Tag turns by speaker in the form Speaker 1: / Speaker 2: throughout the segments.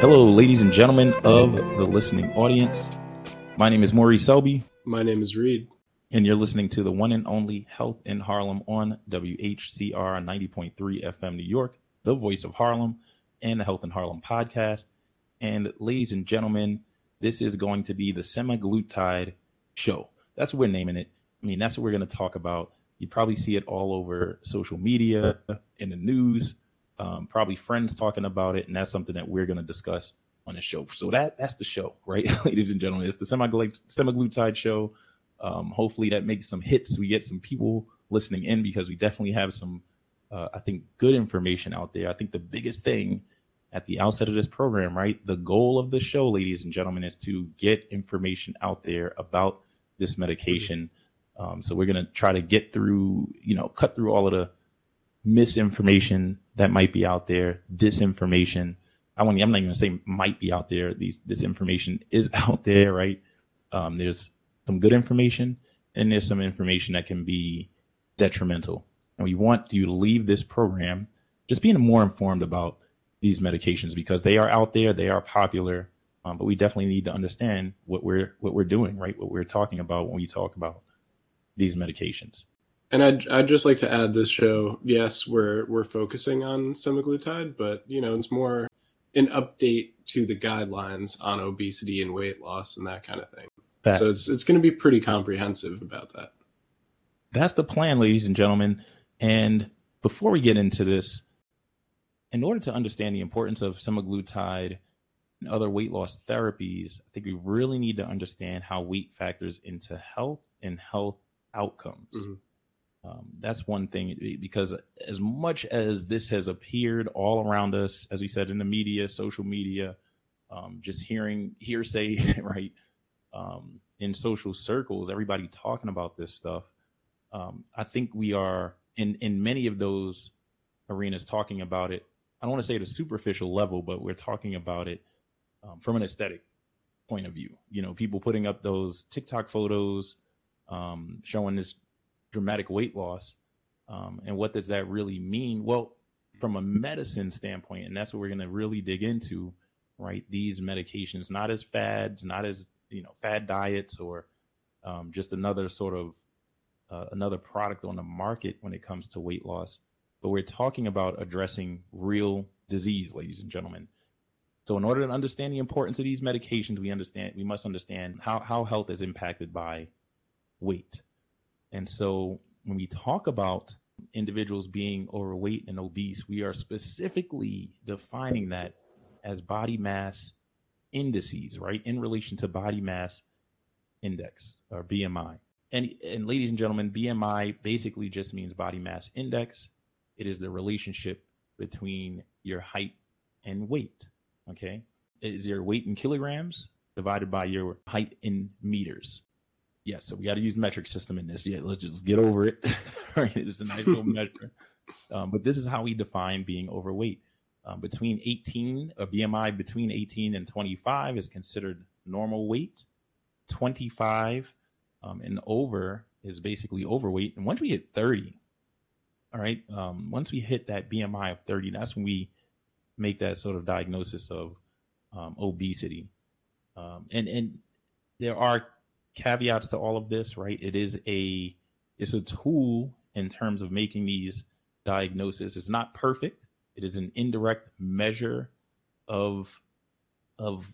Speaker 1: Hello, ladies and gentlemen of the listening audience. My name is Maurice Selby,
Speaker 2: My name is Reed.
Speaker 1: and you're listening to the one and only Health in Harlem on WHCR 90.3 FM New York, the voice of Harlem, and the Health in Harlem podcast. And ladies and gentlemen, this is going to be the semaglutide show. That's what we're naming it. I mean, that's what we're going to talk about. You probably see it all over social media, in the news, um, probably friends talking about it, and that's something that we're going to discuss on the show. So that that's the show, right, ladies and gentlemen? It's the semaglutide show. Um, hopefully, that makes some hits. We get some people listening in because we definitely have some, uh, I think, good information out there. I think the biggest thing at the outset of this program, right, the goal of the show, ladies and gentlemen, is to get information out there about this medication. Um, so we're gonna try to get through, you know, cut through all of the misinformation that might be out there, disinformation. I want I'm not even gonna say might be out there. These this information is out there, right? Um, there's some good information and there's some information that can be detrimental. And we want you to leave this program just being more informed about these medications because they are out there, they are popular, um, but we definitely need to understand what we're what we're doing, right? What we're talking about when we talk about these medications.
Speaker 2: And I'd, I'd just like to add this show, yes, we're, we're focusing on semaglutide, but, you know, it's more an update to the guidelines on obesity and weight loss and that kind of thing.
Speaker 1: Facts.
Speaker 2: So it's, it's going to be pretty comprehensive about that.
Speaker 1: that's the plan, ladies and gentlemen. And before we get into this, in order to understand the importance of semaglutide and other weight loss therapies, I think we really need to understand how weight factors into health and health outcomes.
Speaker 2: Mhm.
Speaker 1: Um, that's one thing because as much as this has appeared all around us, as we said in the media, social media, um, just hearing hearsay, right, um, in social circles, everybody talking about this stuff. Um, I think we are in in many of those arenas talking about it. I don't want to say at a superficial level, but we're talking about it um, from an aesthetic point of view. You know, people putting up those TikTok photos um, showing this dramatic weight loss. Um, and what does that really mean? Well, from a medicine standpoint, and that's what we're going to really dig into, right? These medications, not as fads, not as, you know, fad diets or um, just another sort of uh, another product on the market when it comes to weight loss. But we're talking about addressing real disease, ladies and gentlemen. So, in order to understand the importance of these medications, we understand we must understand how, how health is impacted by weight. And so when we talk about individuals being overweight and obese, we are specifically defining that as body mass indices, right? In relation to body mass index or BMI. And and ladies and gentlemen, BMI basically just means body mass index. It is the relationship between your height and weight. Okay? Is your weight in kilograms divided by your height in meters yes, so we got to use metric system in this. Yeah, let's just get over it. it's a nice little measure. Um, but this is how we define being overweight. Um, between 18, a BMI between 18 and 25 is considered normal weight. 25 um, and over is basically overweight. And once we hit 30, all right, um, once we hit that BMI of 30, that's when we make that sort of diagnosis of um, obesity. Um, and and there are caveats to all of this, right? It is a it's a tool in terms of making these diagnoses. It's not perfect. It is an indirect measure of of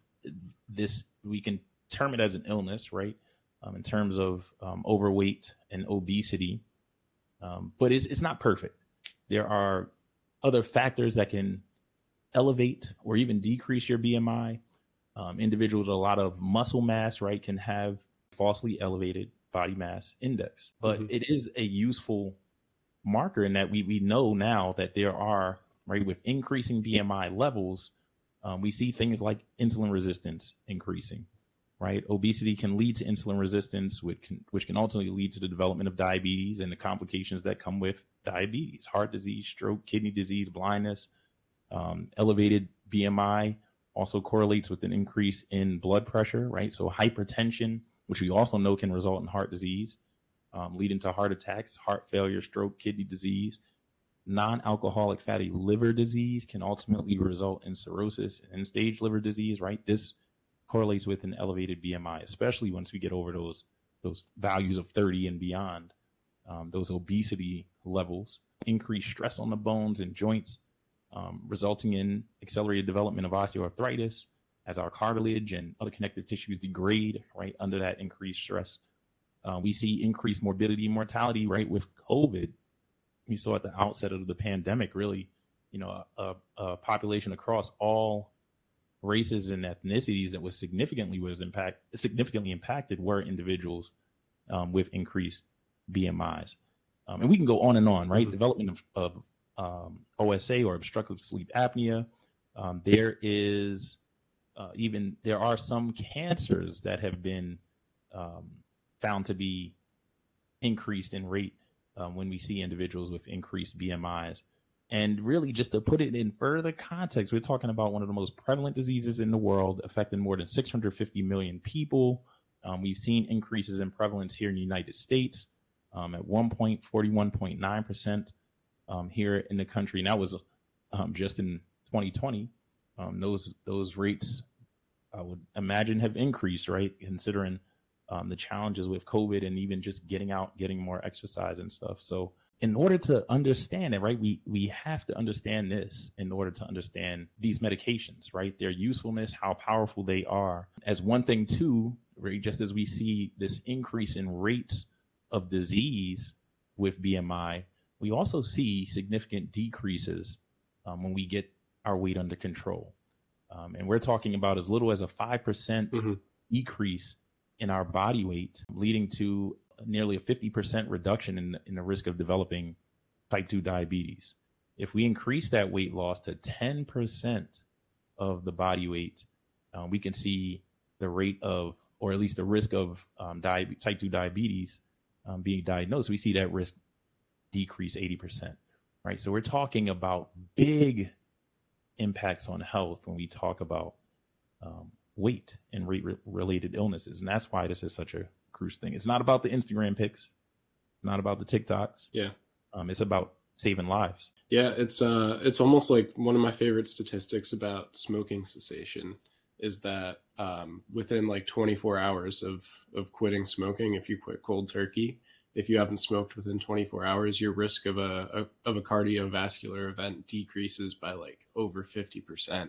Speaker 1: this. We can term it as an illness, right? Um, in terms of um, overweight and obesity, um, but it's it's not perfect. There are other factors that can elevate or even decrease your BMI. Um, individuals with a lot of muscle mass, right, can have falsely elevated body mass index, but mm-hmm. it is a useful marker in that we we know now that there are right with increasing BMI levels, um, we see things like insulin resistance increasing. Right, obesity can lead to insulin resistance, which can which can ultimately lead to the development of diabetes and the complications that come with diabetes, heart disease, stroke, kidney disease, blindness. Um, elevated BMI also correlates with an increase in blood pressure. Right, so hypertension which we also know can result in heart disease, um, leading to heart attacks, heart failure, stroke, kidney disease. Non alcoholic fatty liver disease can ultimately result in cirrhosis and end stage liver disease, right? This correlates with an elevated BMI, especially once we get over those those values of 30 and beyond, um, those obesity levels, increased stress on the bones and joints, um, resulting in accelerated development of osteoarthritis, as our cartilage and other connective tissues degrade, right, under that increased stress. Uh, we see increased morbidity and mortality, right, with COVID. We saw at the outset of the pandemic, really, you know, a, a population across all races and ethnicities that was significantly was impact significantly impacted were individuals um, with increased BMIs, um, and we can go on and on, right? Mm-hmm. Development of, of um, OSA or obstructive sleep apnea. Um, there is uh, even there are some cancers that have been um, found to be increased in rate um, when we see individuals with increased BMIs. And really, just to put it in further context, we're talking about one of the most prevalent diseases in the world, affecting more than 650 million people. Um, we've seen increases in prevalence here in the United States um, at 1.41.9% um, here in the country. And that was um, just in 2020. Um, those those rates, I would imagine, have increased, right? Considering um, the challenges with COVID and even just getting out, getting more exercise and stuff. So, in order to understand it, right, we we have to understand this in order to understand these medications, right? Their usefulness, how powerful they are. As one thing too, right, just as we see this increase in rates of disease with BMI, we also see significant decreases um, when we get our weight under control. Um, and we're talking about as little as a 5% mm hmm decrease in our body weight, leading to nearly a 50% reduction in, in the risk of developing type 2 diabetes. If we increase that weight loss to 10% of the body weight, uh, we can see the rate of, or at least the risk of um, type 2 diabetes um, being diagnosed. We see that risk decrease 80%, right? So we're talking about big impacts on health when we talk about um, weight and weight related illnesses. And that's why this is such a crucial thing. It's not about the Instagram pics, not about the TikToks.
Speaker 2: Yeah.
Speaker 1: Um, it's about saving lives.
Speaker 2: Yeah, it's uh, it's almost like one of my favorite statistics about smoking cessation is that um, within like 24 hours of of quitting smoking, if you quit cold turkey, if you haven't smoked within 24 hours, your risk of a, of a cardiovascular event decreases by like over 50% or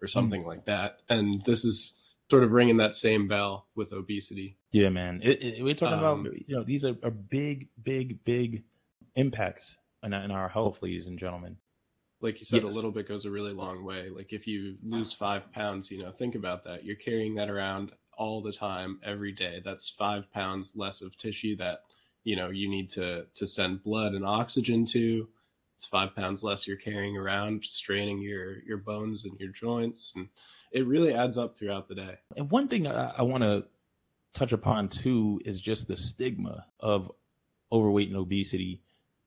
Speaker 2: hmm. something mm. like that. And this is sort of ringing that same bell with obesity.
Speaker 1: Yeah, man. It, it, we're talking um, about you know these are, are big, big, big impacts in, in our health, ladies and gentlemen.
Speaker 2: Like you said, yes. a little bit goes a really long way. Like if you lose five pounds, you know, think about that. You're carrying that around all the time, every day. That's five pounds less of tissue that you know you need to to send blood and oxygen to. It's five pounds less you're carrying around straining your your bones and your joints and it really adds up throughout the day.
Speaker 1: And one thing i, I want to touch upon too is just the stigma of overweight and obesity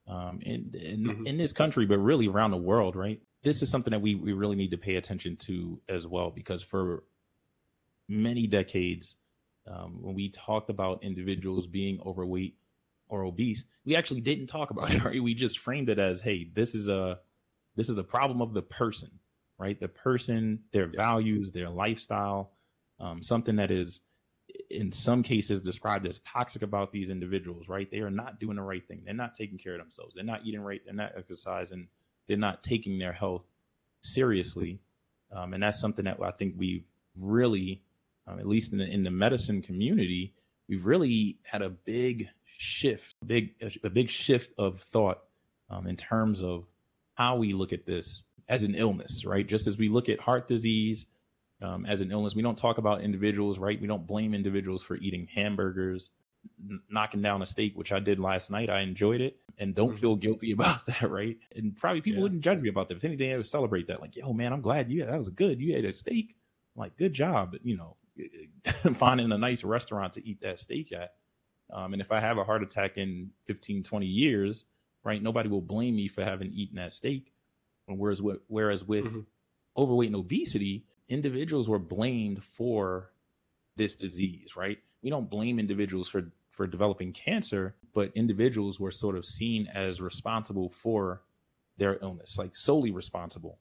Speaker 1: um, in in, mm-hmm. in this country but really around the world right? This is something that we, we really need to pay attention to as well because for many decades um, when we talked about individuals being overweight or obese, we actually didn't talk about it, right? We just framed it as, hey, this is a this is a problem of the person, right? The person, their values, their lifestyle, um, something that is in some cases described as toxic about these individuals, right? They are not doing the right thing. They're not taking care of themselves. They're not eating right. They're not exercising. They're not taking their health seriously. Um, and that's something that I think we've really, um, at least in the, in the medicine community, we've really had a big shift, big a big shift of thought um, in terms of how we look at this as an illness, right? Just as we look at heart disease um, as an illness, we don't talk about individuals, right? We don't blame individuals for eating hamburgers, n- knocking down a steak, which I did last night. I enjoyed it and don't mm-hmm. feel guilty about that, right? And probably people yeah. wouldn't judge me about that. If anything, I would celebrate that. Like, yo, man, I'm glad you that was good. You ate a steak. I'm like, good job. You know, finding a nice restaurant to eat that steak at. Um, and if I have a heart attack in 15, 20 years, right, nobody will blame me for having eaten that steak. Whereas, whereas with mm-hmm. overweight and obesity, individuals were blamed for this disease, right? We don't blame individuals for for developing cancer, but individuals were sort of seen as responsible for their illness, like solely responsible.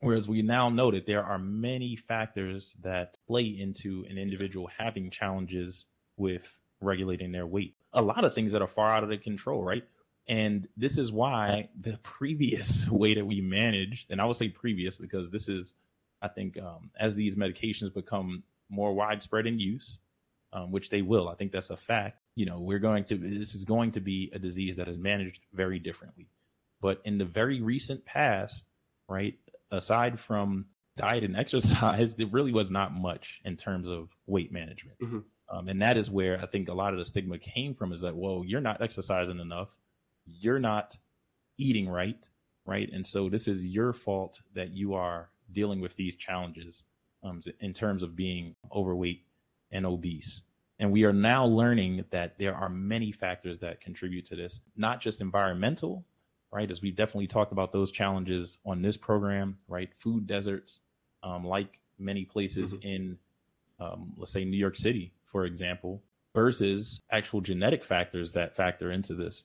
Speaker 1: Whereas we now know that there are many factors that play into an individual having challenges with regulating their weight. A lot of things that are far out of their control, right? And this is why the previous way that we managed, and I will say previous because this is, I think, um, as these medications become more widespread in use, um, which they will, I think that's a fact. You know, we're going to, this is going to be a disease that is managed very differently. But in the very recent past, right, aside from diet and exercise, there really was not much in terms of weight management. Mm-hmm. Um, and that is where I think a lot of the stigma came from is that, well, you're not exercising enough. You're not eating right. Right. And so this is your fault that you are dealing with these challenges um, in terms of being overweight and obese. And we are now learning that there are many factors that contribute to this, not just environmental, right? As we've definitely talked about those challenges on this program, right? Food deserts, um, like many places mm-hmm. in, um, let's say, New York City, for example, versus actual genetic factors that factor into this,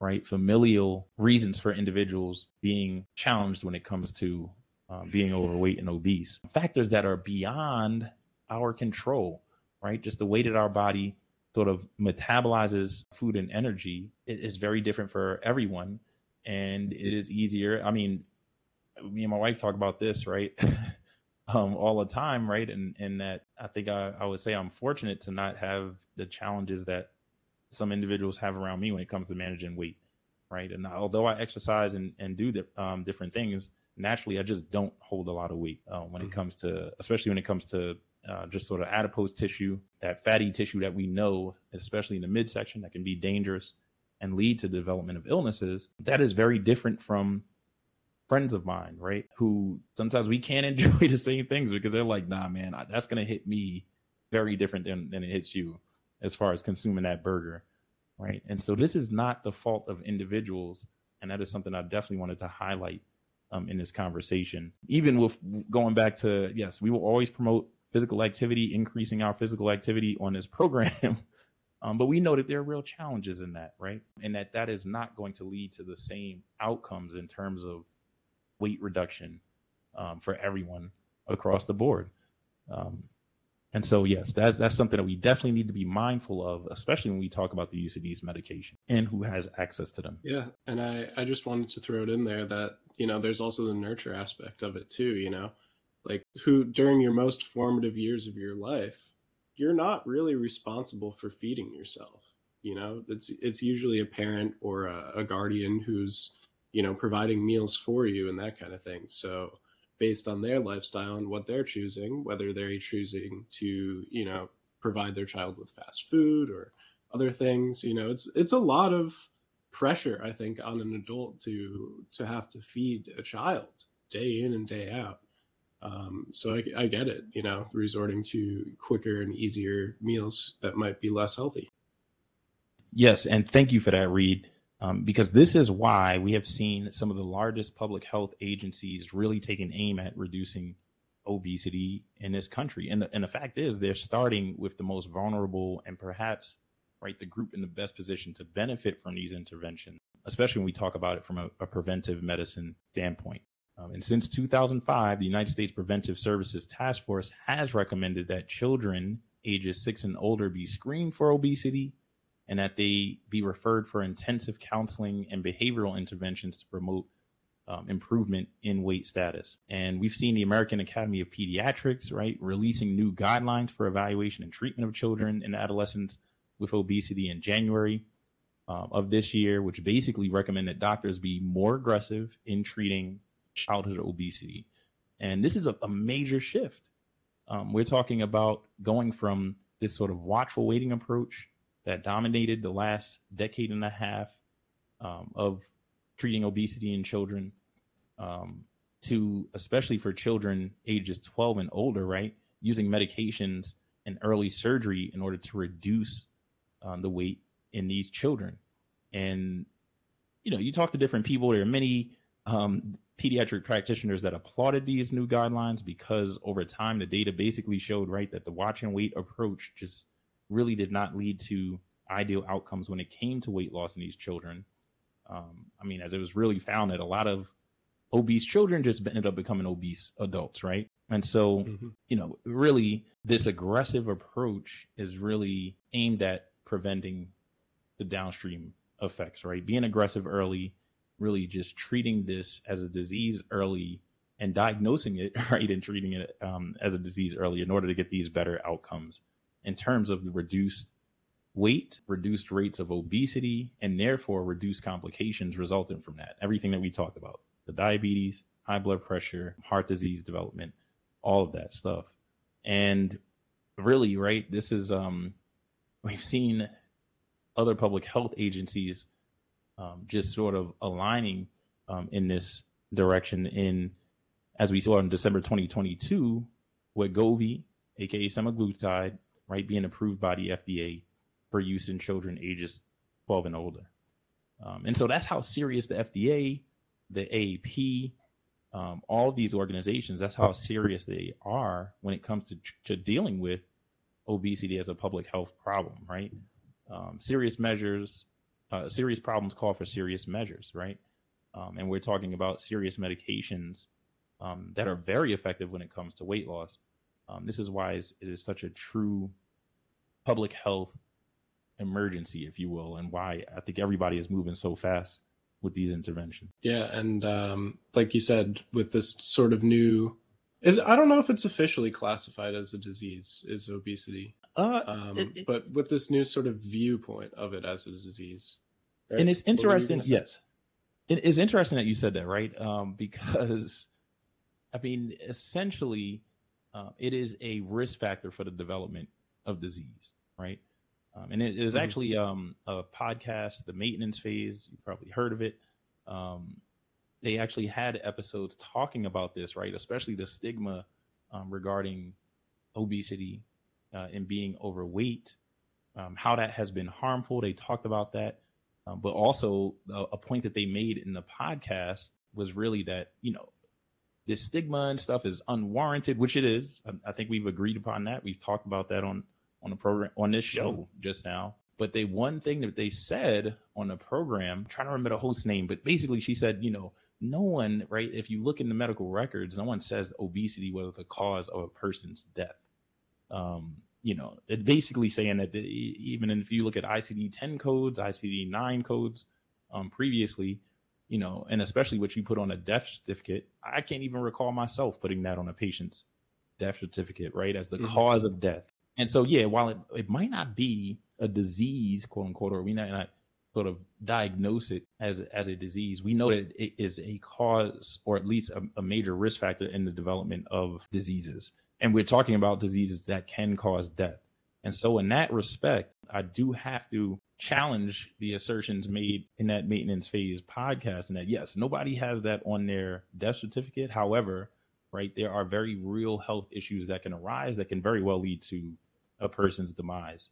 Speaker 1: right? Familial reasons for individuals being challenged when it comes to uh, being overweight and obese, factors that are beyond our control, right? Just the way that our body sort of metabolizes food and energy is very different for everyone. And it is easier. I mean, me and my wife talk about this, right? um, all the time, right? And and that I think I, I would say I'm fortunate to not have the challenges that some individuals have around me when it comes to managing weight, right? And although I exercise and and do the, um, different things, naturally I just don't hold a lot of weight uh, when mm-hmm. it comes to, especially when it comes to uh, just sort of adipose tissue, that fatty tissue that we know, especially in the midsection, that can be dangerous and lead to development of illnesses. That is very different from friends of mine, right? Who sometimes we can't enjoy the same things because they're like, nah, man, that's going to hit me very different than, than it hits you as far as consuming that burger, right? And so this is not the fault of individuals. And that is something I definitely wanted to highlight um, in this conversation. Even with going back to, yes, we will always promote physical activity, increasing our physical activity on this program. Um, but we know that there are real challenges in that, right? And that that is not going to lead to the same outcomes in terms of weight reduction um, for everyone across the board. Um, and so, yes, that's that's something that we definitely need to be mindful of, especially when we talk about the use of these medications and who has access to them.
Speaker 2: Yeah, and I I just wanted to throw it in there that you know there's also the nurture aspect of it too. You know, like who during your most formative years of your life, you're not really responsible for feeding yourself. You know, it's it's usually a parent or a, a guardian who's you know, providing meals for you and that kind of thing. So based on their lifestyle and what they're choosing, whether they're choosing to, you know, provide their child with fast food or other things, you know, it's it's a lot of pressure, I think, on an adult to to have to feed a child day in and day out. Um, so I, I get it, you know, resorting to quicker and easier meals that might be less healthy.
Speaker 1: Yes, and thank you for that, Reed um, because this is why we have seen some of the largest public health agencies really taking aim at reducing obesity in this country. And the, and the fact is, they're starting with the most vulnerable and perhaps right the group in the best position to benefit from these interventions, especially when we talk about it from a, a preventive medicine standpoint. Um, and since 2005, the United States Preventive Services Task Force has recommended that children ages six and older be screened for obesity and that they be referred for intensive counseling and behavioral interventions to promote um, improvement in weight status. And we've seen the American Academy of Pediatrics, right, releasing new guidelines for evaluation and treatment of children and adolescents with obesity in January um, of this year, which basically recommend that doctors be more aggressive in treating childhood obesity. And this is a, a major shift. Um, we're talking about going from this sort of watchful waiting approach that dominated the last decade and a half um, of treating obesity in children um, to especially for children ages 12 and older right using medications and early surgery in order to reduce um, the weight in these children. And you know you talk to different people there are many um, pediatric practitioners that applauded these new guidelines because over time the data basically showed right that the watch and wait approach just really did not lead to ideal outcomes when it came to weight loss in these children um, I mean, as it was really found that a lot of obese children just ended up becoming obese adults, right? And so, mm-hmm. you know, really, this aggressive approach is really aimed at preventing the downstream effects, right? Being aggressive early, really just treating this as a disease early and diagnosing it, right, and treating it um, as a disease early in order to get these better outcomes in terms of the reduced weight, reduced rates of obesity, and therefore reduced complications resulting from that. Everything that we talked about the diabetes, high blood pressure, heart disease development, all of that stuff. And really, right, this is, um, we've seen other public health agencies um, just sort of aligning um, in this direction in as we saw in December 2022 Wegovy, aka semaglutide, right, being approved by the FDA for use in children ages 12 and older. Um, and so that's how serious the FDA, the AAP, um, all these organizations, that's how serious they are when it comes to, to dealing with obesity as a public health problem, right? Um, serious measures, uh, serious problems call for serious measures, right? Um, and we're talking about serious medications um, that are very effective when it comes to weight loss. Um, this is why it is such a true public health emergency, if you will, and why I think everybody is moving so fast with these interventions.
Speaker 2: Yeah, and um, like you said, with this sort of new, is I don't know if it's officially classified as a disease, is obesity. Uh, um, it, but with this new sort of viewpoint of it as a disease,
Speaker 1: right? and it's interesting. Yes, it is interesting that you said that, right? Um, because I mean, essentially, uh, it is a risk factor for the development of disease, right? Um, and it, it was mm-hmm. actually um, a podcast, The Maintenance Phase. You probably heard of it. Um, they actually had episodes talking about this, right? Especially the stigma um, regarding obesity uh, and being overweight, um, how that has been harmful. They talked about that. Um, but also, a, a point that they made in the podcast was really that, you know, this stigma and stuff is unwarranted, which it is. I, I think we've agreed upon that. We've talked about that on on the program on this show just now. But they one thing that they said on the program, I'm trying to remember the host's name, but basically she said, you know, no one, right? If you look in the medical records, no one says obesity was the cause of a person's death. Um, you know, it basically saying that the, even if you look at ICD 10 codes, ICD 9 codes, um, previously, you know, and especially what you put on a death certificate, I can't even recall myself putting that on a patient's death certificate, right, as the mm-hmm. cause of death. And so, yeah, while it, it might not be a disease, quote unquote, or we might not sort of diagnose it as as a disease, we know that it is a cause or at least a, a major risk factor in the development of diseases. And we're talking about diseases that can cause death. And so, in that respect, I do have to challenge the assertions made in that maintenance phase podcast and that yes, nobody has that on their death certificate. However, right, there are very real health issues that can arise that can very well lead to a person's demise.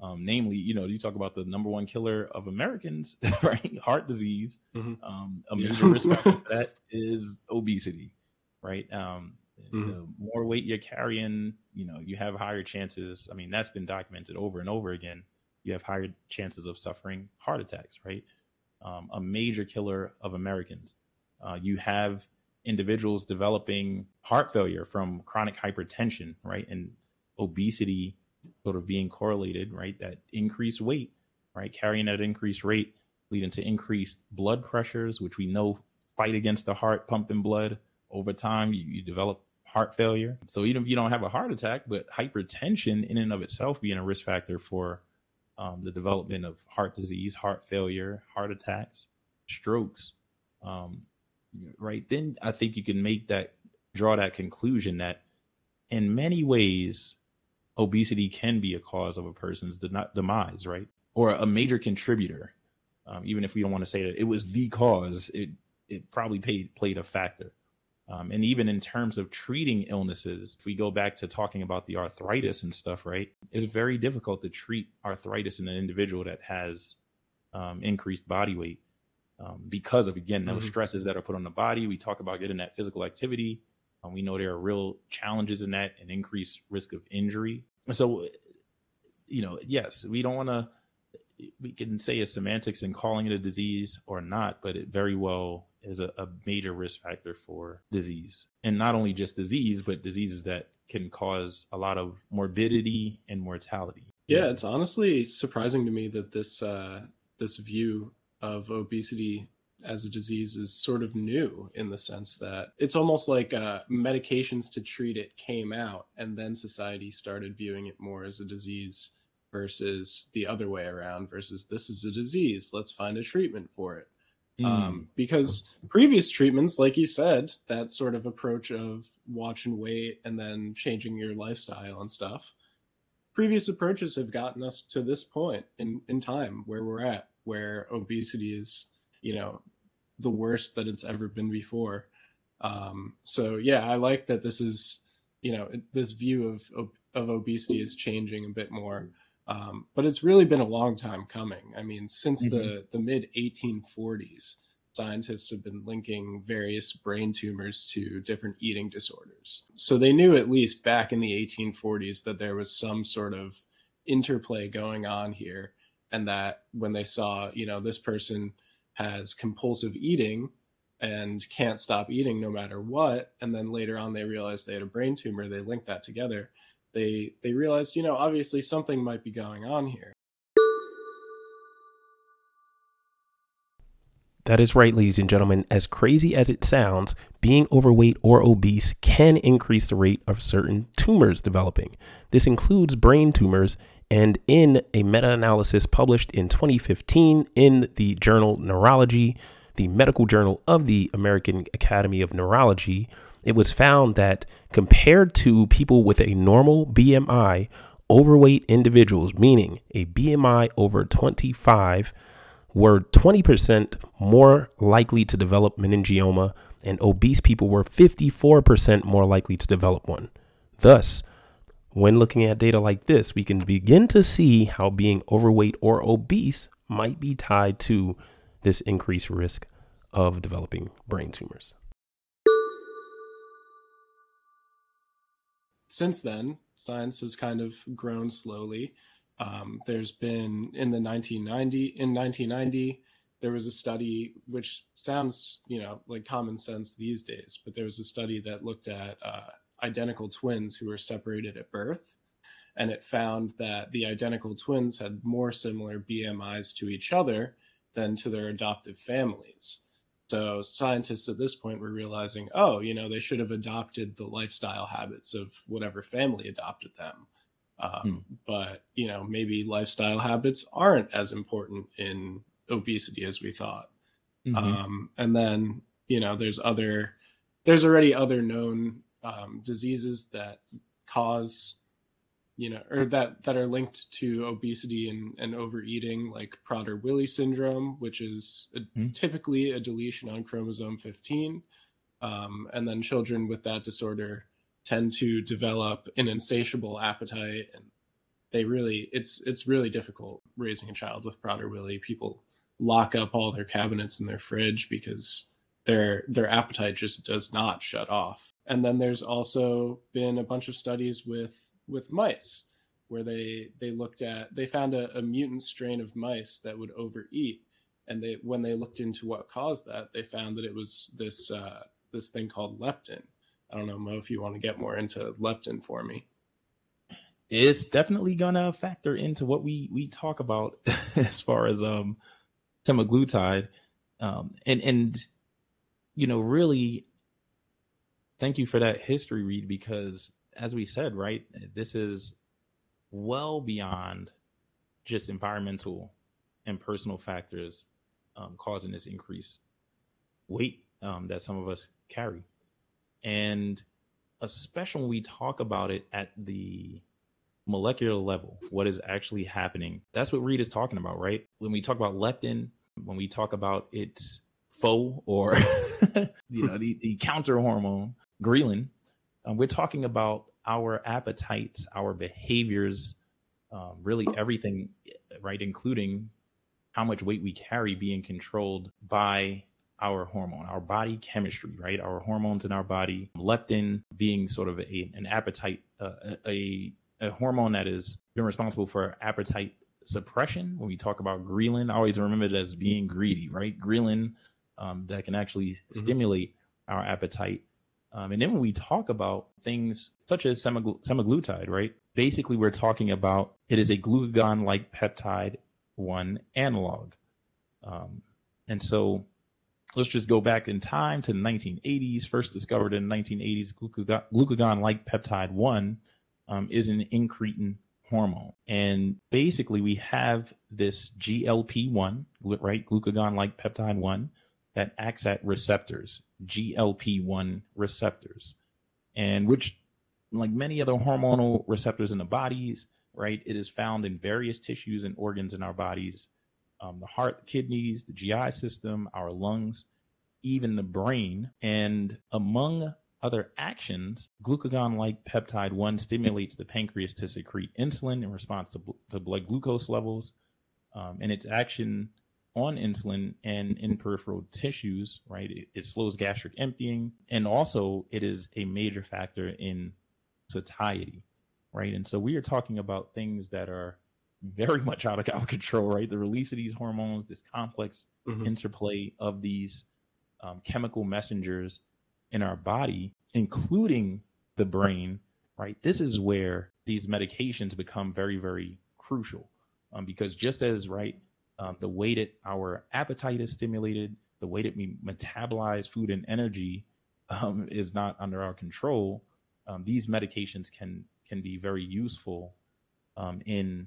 Speaker 1: Um, namely, you know, you talk about the number one killer of Americans, right? Heart disease. Mm-hmm. Um, a major yeah. risk factor that is obesity, right? Um, mm-hmm. The more weight you're carrying, you know, you have higher chances. I mean, that's been documented over and over again. You have higher chances of suffering heart attacks, right? Um, a major killer of Americans. Uh, you have individuals developing heart failure from chronic hypertension, right? And obesity sort of being correlated, right? That increased weight, right? Carrying that increased rate leading to increased blood pressures, which we know fight against the heart pumping blood over time. You, you develop heart failure. So even if you don't have a heart attack, but hypertension in and of itself being a risk factor for um, the development of heart disease, heart failure, heart attacks, strokes, um, right? Then I think you can make that draw that conclusion that in many ways, obesity can be a cause of a person's de- demise, right? Or a major contributor. Um, even if we don't want to say that it was the cause, it it probably paid, played a factor. Um, and even in terms of treating illnesses, if we go back to talking about the arthritis and stuff, right, it's very difficult to treat arthritis in an individual that has um, increased body weight um, because of, again, those mm-hmm. stresses that are put on the body. We talk about getting that physical activity. Um, we know there are real challenges in that and increased risk of injury. So, you know, yes, we don't want to, we can say a semantics in calling it a disease or not, but it very well is a, a major risk factor for disease. And not only just disease, but diseases that can cause a lot of morbidity and mortality.
Speaker 2: Yeah, it's honestly surprising to me that this uh, this view of obesity as a disease is sort of new in the sense that it's almost like uh, medications to treat it came out, and then society started viewing it more as a disease versus the other way around. Versus this is a disease, let's find a treatment for it. Mm. Um, because previous treatments, like you said, that sort of approach of watch and wait and then changing your lifestyle and stuff, previous approaches have gotten us to this point in, in time where we're at, where obesity is, you know, the worst that it's ever been before. Um, so yeah, I like that this is, you know, this view of, of, obesity is changing a bit more. Um, but it's really been a long time coming. I mean, since mm-hmm. the, the mid 1840s, scientists have been linking various brain tumors to different eating disorders. So they knew at least back in the 1840s that there was some sort of interplay going on here. And that when they saw, you know, this person has compulsive eating and can't stop eating no matter what, and then later on they realized they had a brain tumor, they linked that together they they realized, you know, obviously something might be going on here.
Speaker 3: That is right, ladies and gentlemen. As crazy as it sounds, being overweight or obese can increase the rate of certain tumors developing. This includes brain tumors, and in a meta analysis published in 2015 in the journal Neurology, the medical journal of the American Academy of Neurology, it was found that compared to people with a normal BMI, overweight individuals, meaning a BMI over 25, were 20% more likely to develop meningioma, and obese people were 54% more likely to develop one. Thus, when looking at data like this, we can begin to see how being overweight or obese might be tied to this increased risk of developing brain tumors.
Speaker 2: since then, science has kind of grown slowly. Um, there's been in the 1990 in 1990 there was a study which sounds you know like common sense these days, but there was a study that looked at uh, identical twins who were separated at birth, and it found that the identical twins had more similar BMIs to each other than to their adoptive families. So scientists at this point were realizing, oh, you know, they should have adopted the lifestyle habits of whatever family adopted them. Um, hmm. But you know, maybe lifestyle habits aren't as important in obesity as we thought. Mm-hmm. Um, and then you know, there's other, there's already other known um, diseases that cause you know, or that that are linked to obesity and, and overeating, like Prader-Willi syndrome, which is a, mm-hmm. typically a deletion on chromosome 15, um, and then children with that disorder tend to develop an insatiable appetite, and they really it's it's really difficult raising a child with Prader-Willi. People lock up all their cabinets in their fridge because their their appetite just does not shut off. And then there's also been a bunch of studies with with mice where they they looked at they found a, a, mutant strain of mice that would overeat. And they when they looked into what caused that they found that it was this uh, this thing called leptin. I don't know mo if you want to get more into leptin for me.
Speaker 1: It's definitely gonna factor into what we we talk about as far as um semaglutide um and and you know really thank you for that history Reed because as we said right this is well beyond just environmental and personal factors um, causing this increased weight um, that some of us carry and especially when we talk about it at the molecular level, what is actually happening. That's what Reed is talking about, right? When we talk about leptin, when we talk about its foe or you know the, the counter hormone, ghrelin, um, we're talking about our appetites, our behaviors, um, really everything, right, including how much weight we carry being controlled by our hormone, our body chemistry, right? Our hormones in our body, leptin being sort of a, an appetite, uh, a, a hormone that is been responsible for appetite suppression. When we talk about ghrelin, I always remember it as being greedy, right? Ghrelin um, that can actually mm-hmm. stimulate our appetite. Um, and then when we talk about things such as semagl- semaglutide, right? Basically, we're talking about it is a glucagon like peptide 1 analog. Um, and so let's just go back in time to the 1980s, first discovered in the 1980s, glucagon like peptide 1 um, is an incretin hormone. And basically, we have this GLP 1, right? Glucagon like peptide 1 that acts at receptors, GLP 1 receptors, and which, like many other hormonal receptors in the bodies, right, it is found in various tissues and organs in our bodies um, the heart, the kidneys, the GI system, our lungs, even the brain. And among other actions, glucagon like peptide 1 stimulates the pancreas to secrete insulin in response to, to blood glucose levels. Um, and its action on insulin and in peripheral tissues, right, it, it, slows gastric emptying. And also, it is a major factor in satiety, right? And so we are talking about things that are very much out of our control, right? The release of these hormones, this complex mm-hmm. interplay of these um, chemical messengers in our body, including the brain, right? This is where these medications become very, very crucial. Um, because just as, right, um, the way that our appetite is stimulated, the way that we metabolize food and energy um, is not under our control, um, these medications can can be very useful um, in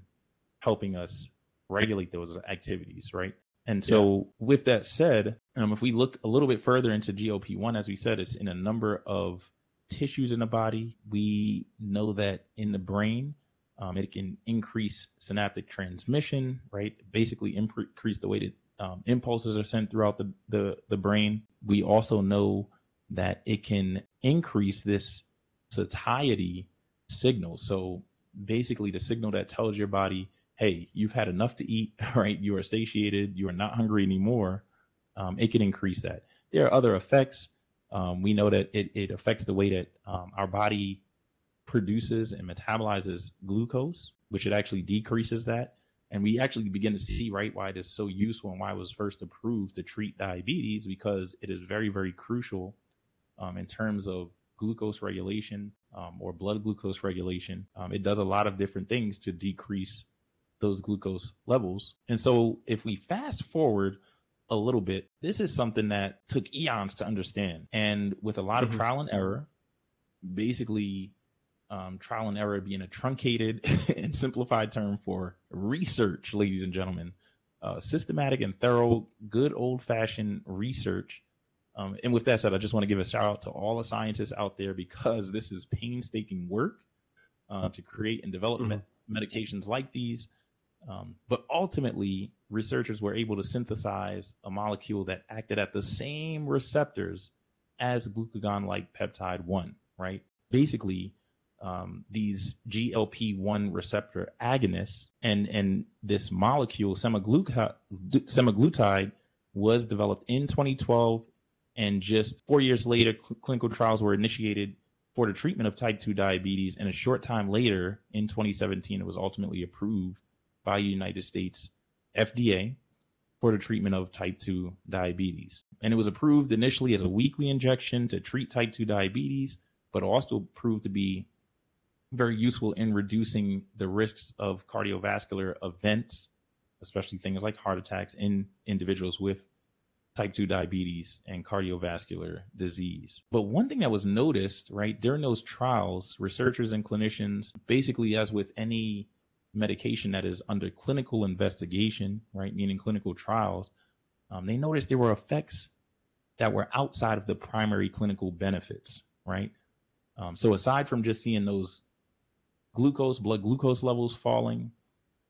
Speaker 1: helping us regulate those activities, right? And so, yeah. with that said, um, if we look a little bit further into GLP 1, as we said, it's in a number of tissues in the body. We know that in the brain, um, it can increase synaptic transmission, right? Basically, increase the way that um, impulses are sent throughout the, the, the brain. We also know that it can increase this satiety signal. So, basically, the signal that tells your body, hey, you've had enough to eat, right? You are satiated, you are not hungry anymore. Um, it can increase that. There are other effects. Um, we know that it, it affects the way that um, our body produces and metabolizes glucose, which it actually decreases that. And we actually begin to see, right, why it is so useful and why it was first approved to treat diabetes because it is very, very crucial um, in terms of glucose regulation um, or blood glucose regulation. Um, it does a lot of different things to decrease those glucose levels. And so if we fast forward a little bit, this is something that took eons to understand. And with a lot mm-hmm. of trial and error, basically um, trial and error being a truncated and simplified term for research, ladies and gentlemen. Uh, systematic and thorough, good old fashioned research. Um, and with that said, I just want to give a shout out to all the scientists out there because this is painstaking work uh, to create and develop mm-hmm. medications like these. Um, but ultimately, researchers were able to synthesize a molecule that acted at the same receptors as glucagon like peptide 1, right? Basically, um, these GLP 1 receptor agonists and, and this molecule, semaglutide, was developed in 2012. And just four years later, cl- clinical trials were initiated for the treatment of type 2 diabetes. And a short time later, in 2017, it was ultimately approved by the United States FDA for the treatment of type 2 diabetes. And it was approved initially as a weekly injection to treat type 2 diabetes, but also proved to be very useful in reducing the risks of cardiovascular events, especially things like heart attacks in individuals with type 2 diabetes and cardiovascular disease. But one thing that was noticed, right, during those trials, researchers and clinicians, basically, as with any medication that is under clinical investigation, right, meaning clinical trials, um, they noticed there were effects that were outside of the primary clinical benefits, right? Um, so aside from just seeing those glucose, blood glucose levels falling,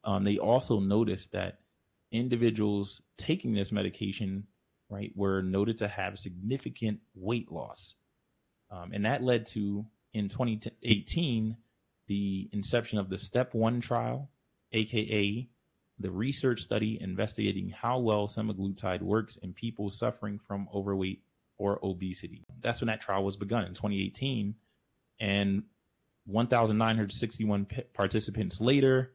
Speaker 1: um, they also noticed that individuals taking this medication, right, were noted to have significant weight loss. Um, and that led to, in 2018, the inception of the STEP 1 trial, aka the research study investigating how well semaglutide works in people suffering from overweight or obesity. That's when that trial was begun in 2018. And 1,961 participants later,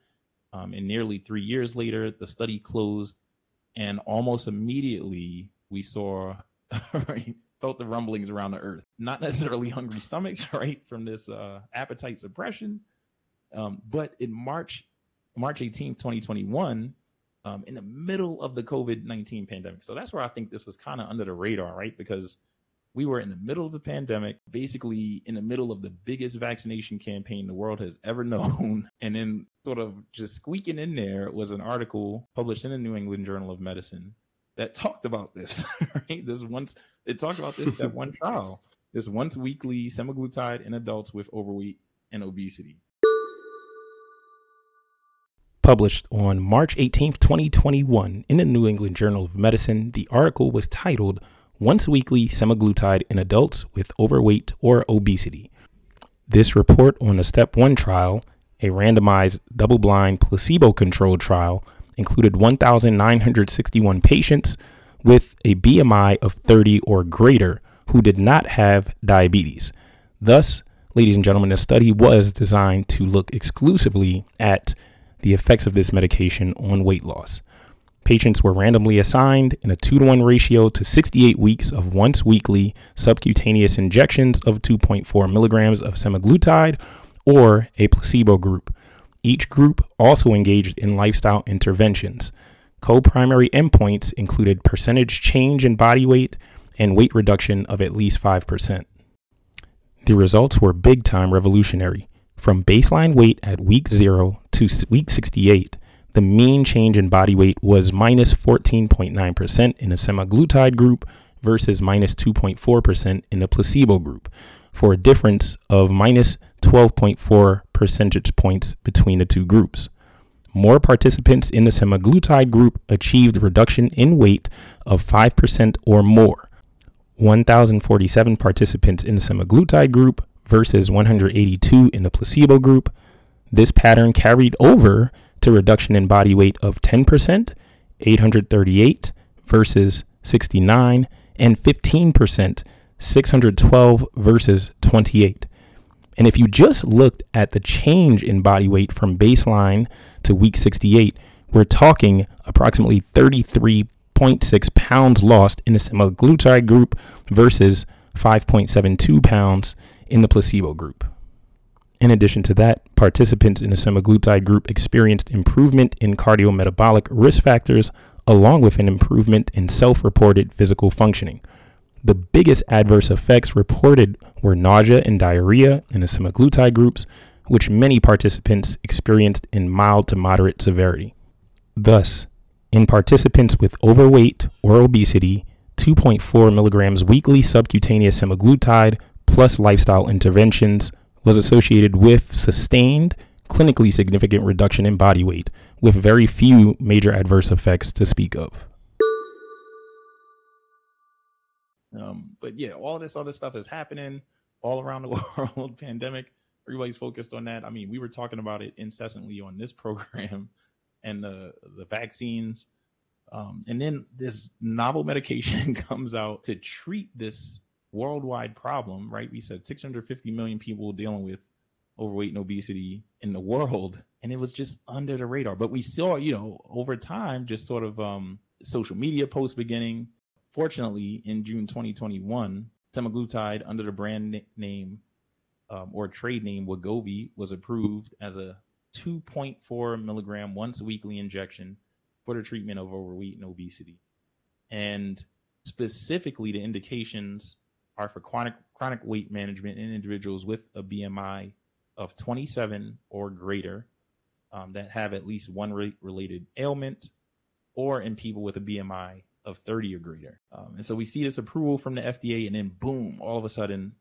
Speaker 1: um, and nearly three years later, the study closed. And almost immediately, we saw, right, felt the rumblings around the earth. Not necessarily hungry stomachs, right, from this uh, appetite suppression. Um, but in March March 18th, 2021, um, in the middle of the COVID 19 pandemic. So that's where I think this was kind of under the radar, right? Because we were in the middle of the pandemic, basically in the middle of the biggest vaccination campaign the world has ever known. And then, sort of just squeaking in there, was an article published in the New England Journal of Medicine that talked about this, right? This once, it talked about this step one trial, this once weekly semaglutide in adults with overweight and obesity
Speaker 3: published on March 18, 2021, in the New England Journal of Medicine. The article was titled Once Weekly Semaglutide in Adults with Overweight or Obesity. This report on the Step 1 trial, a randomized, double blind, placebo controlled trial, included 1,961 patients with a BMI of 30 or greater who did not have diabetes. Thus, ladies and gentlemen, the study was designed to look exclusively at the effects of this medication on weight loss. Patients were randomly assigned in a 2 to 1 ratio to 68 weeks of once weekly subcutaneous injections of 2.4 milligrams of semaglutide or a placebo group. Each group also engaged in lifestyle interventions. Co primary endpoints included percentage change in body weight and weight reduction of at least 5%. The results were big time revolutionary. From baseline weight at week zero to week 68, the mean change in body weight was minus 14.9% in the semaglutide group versus minus 2.4% in the placebo group, for a difference of minus 12.4 percentage points between the two groups. More participants in the semaglutide group achieved reduction in weight of 5% or more. 1,047 participants in the semaglutide group versus 182 in the placebo group this pattern carried over to reduction in body weight of 10%, 838 versus 69, and 15%, 612 versus 28. And if you just looked at the change in body weight from baseline to week 68, we're talking approximately 33.6 pounds lost in the semaglutide group versus 5.72 pounds in the placebo group. In addition to that, participants in the semaglutide group experienced improvement in cardiometabolic risk factors along with an improvement in self reported physical functioning. The biggest adverse effects reported were nausea and diarrhea in the semaglutide groups, which many participants experienced in mild to moderate severity. Thus, in participants with overweight or obesity, 2.4 milligrams weekly subcutaneous semaglutide plus lifestyle interventions was associated with sustained, clinically significant reduction in body weight, with very few major adverse effects to speak of.
Speaker 1: Um, but yeah, all this other stuff is happening all around the world. Pandemic, everybody's focused on that. I mean, we were talking about it incessantly on this program, and the the vaccines, um, and then this novel medication comes out to treat this worldwide problem, right? We said 650 million people dealing with overweight and obesity in the world, and it was just under the radar. But we saw, you know, over time, just sort of um, social media posts beginning. Fortunately, in June 2021, semaglutide under the brand name um, or trade name Wegovy, was approved as a 2.4 milligram once weekly injection for the treatment of overweight and obesity. And specifically, the indications are for chronic chronic weight management in individuals with a BMI of 27 or greater um, that have at least one re- related ailment, or in people with a BMI of 30 or greater. Um, and so we see this approval from the FDA, and then boom, all of a sudden,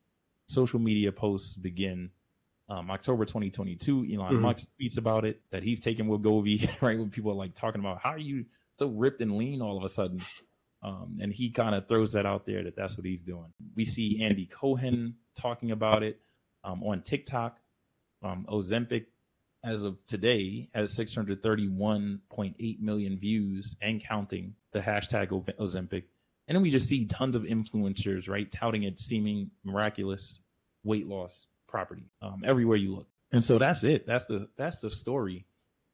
Speaker 1: social media posts begin. Um, October 2022, Elon mm-hmm. Musk tweets about it that he's taking Wegovy, right? When people are like talking about how are you so ripped and lean all of a sudden, um, and he kind of throws that out there that that's what he's doing. We see Andy Cohen talking about it um, on TikTok. Um, Ozempic, as of today, has 631.8 million views and counting the hashtag Ozempic. And then we just see tons of influencers, right, touting its seeming miraculous weight loss property um, everywhere you look. And so that's it. That's the that's the story,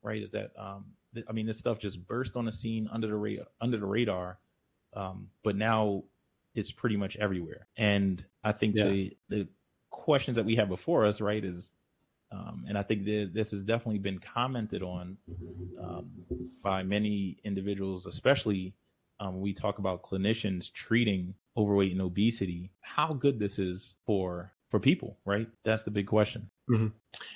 Speaker 1: right? Is that um, th- I mean, this stuff just burst on the scene under the radar, under the radar, um, but now it's pretty much everywhere. And I think yeah. the the questions that we have before us, right, is um, and I think that this has definitely been commented on um, by many individuals, especially um, we talk about clinicians treating overweight and obesity. How good this is for for people, right? That's the big question.
Speaker 2: Mm-hmm.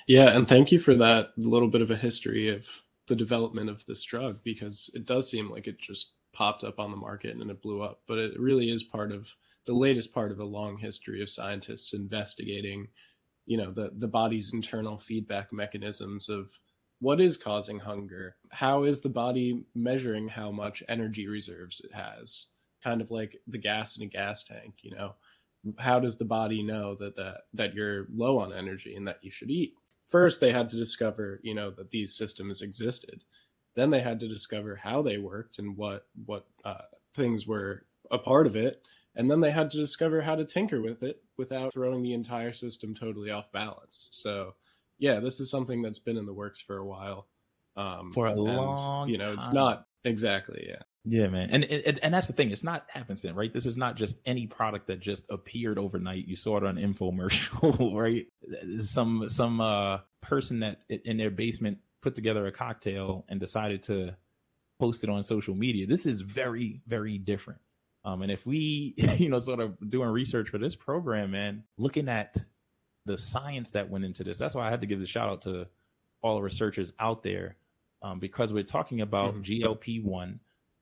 Speaker 2: Yeah, and thank you for that little bit of a history of the development of this drug because it does seem like it just popped up on the market and it blew up, but it really is part of the latest part of a long history of scientists investigating you know the the body's internal feedback mechanisms of what is causing hunger how is the body measuring how much energy reserves it has kind of like the gas in a gas tank you know? How does the body know that that that you're low on energy and that you should eat? First they had to discover you know that these systems existed then they had to discover how they worked and what what uh, things were a part of it and then they had to discover how to tinker with it without throwing the entire system totally off balance. So, yeah, this is something that's been in the works for a while.
Speaker 1: Um, for a and, long,
Speaker 2: you know,
Speaker 1: time.
Speaker 2: it's not exactly, yeah.
Speaker 1: Yeah, man, and, and and that's the thing. It's not happenstance, right? This is not just any product that just appeared overnight. You saw it on infomercial, right? Some some uh person that in their basement put together a cocktail and decided to post it on social media. This is very very different. Um, and if we, you know, sort of doing research for this program, and looking at the science that went into this, that's why I had to give the shout out to all the researchers out there um, because we're talking about mm-hmm. GLP 1.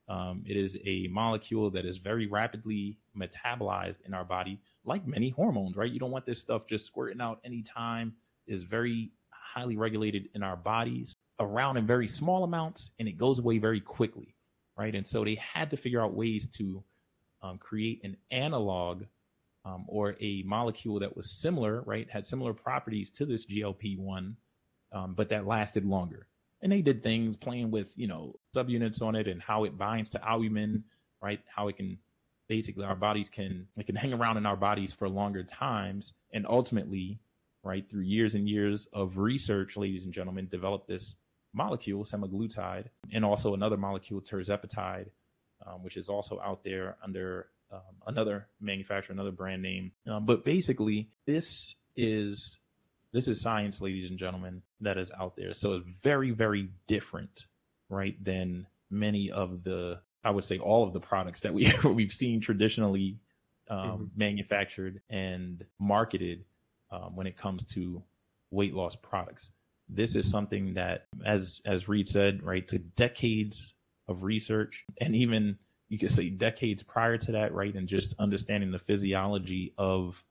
Speaker 1: Um, it is a molecule that is very rapidly metabolized in our body, like many hormones, right? You don't want this stuff just squirting out anytime. Is very highly regulated in our bodies around in very small amounts, and it goes away very quickly, right? And so they had to figure out ways to um, create an analog um, or a molecule that was similar, right, had similar properties to this GLP one, um, but that lasted longer. And they did things playing with, you know, subunits on it and how it binds to albumin, right? How it can basically our bodies can it can hang around in our bodies for longer times, and ultimately, right, through years and years of research, ladies and gentlemen, developed this molecule, semaglutide, and also another molecule, tirzepatide, um, which is also out there under um, another manufacturer, another brand name. Um, but basically, this is this is science, ladies and gentlemen, that is out there. So it's very, very different, right, than many of the I would say all of the products that we we've seen traditionally um, mm-hmm. manufactured and marketed um, when it comes to weight loss products. This is something that, as as Reed said, right, to decades of research and even you could say decades prior to that, right? And just understanding the physiology of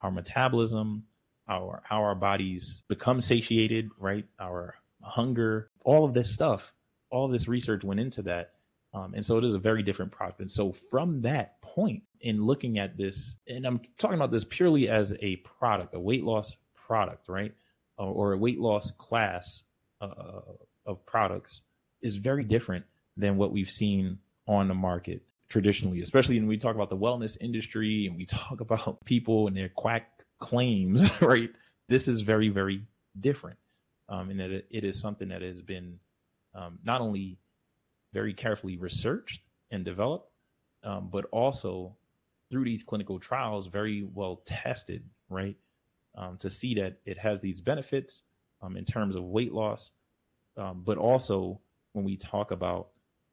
Speaker 1: our metabolism, our how our bodies become satiated, right? Our hunger, all of this stuff, all this research went into that. Um, and so it is a very different product. And so from that point in looking at this, and I'm talking about this purely as a product, a weight loss product, right? Or, a weight loss class uh, of products is very different than what we've seen on the market traditionally, especially when we talk about the wellness industry and we talk about people and their quack claims, right? This is very, very different. Um, and that it, it is something that has been um, not only very carefully researched and developed, um, but also through these clinical trials, very well tested, right? um, to see that it has these benefits um, in terms of weight loss, um, but also when we talk about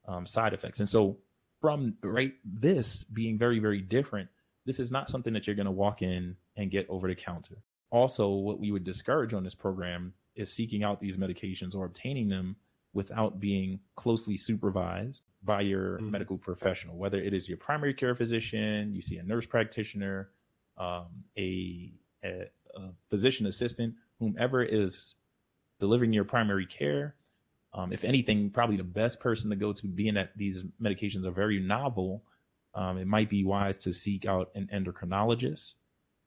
Speaker 1: um, side effects. And so, from right this being very very different, this is not something that you're going to walk in and get over the counter. Also, what we would discourage on this program is seeking out these medications or obtaining them without being closely supervised by your mm-hmm. medical professional, whether it is your primary care physician, you see a nurse practitioner, um, a, a, a, physician assistant, whomever is delivering your primary care. Um, if anything, probably the best person to go to, being that these medications are very novel, um, it might be wise to seek out an endocrinologist.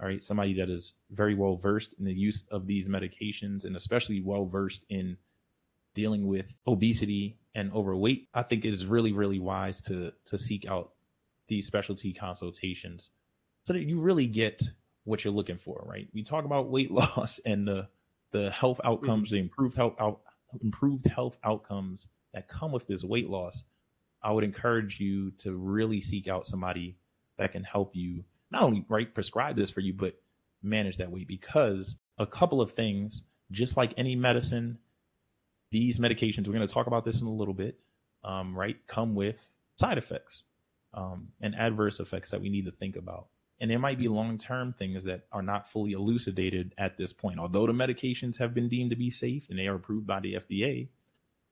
Speaker 1: All right, somebody that is very well versed in the use of these medications and especially well versed in dealing with obesity and overweight, I think it is really, really wise to to seek out these specialty consultations so that you really get what you're looking for, right? We talk about weight loss and the the health outcomes, mm-hmm. the improved health out, improved health outcomes that come with this weight loss. I would encourage you to really seek out somebody that can help you not only right prescribe this for you, but manage that weight because a couple of things, just like any medicine, these medications, we're going to talk about this in a little bit, um, right, come with side effects um, and adverse effects that we need to think about. And there might be long term things that are not fully elucidated at this point. Although the medications have been deemed to be safe and they are approved by the FDA,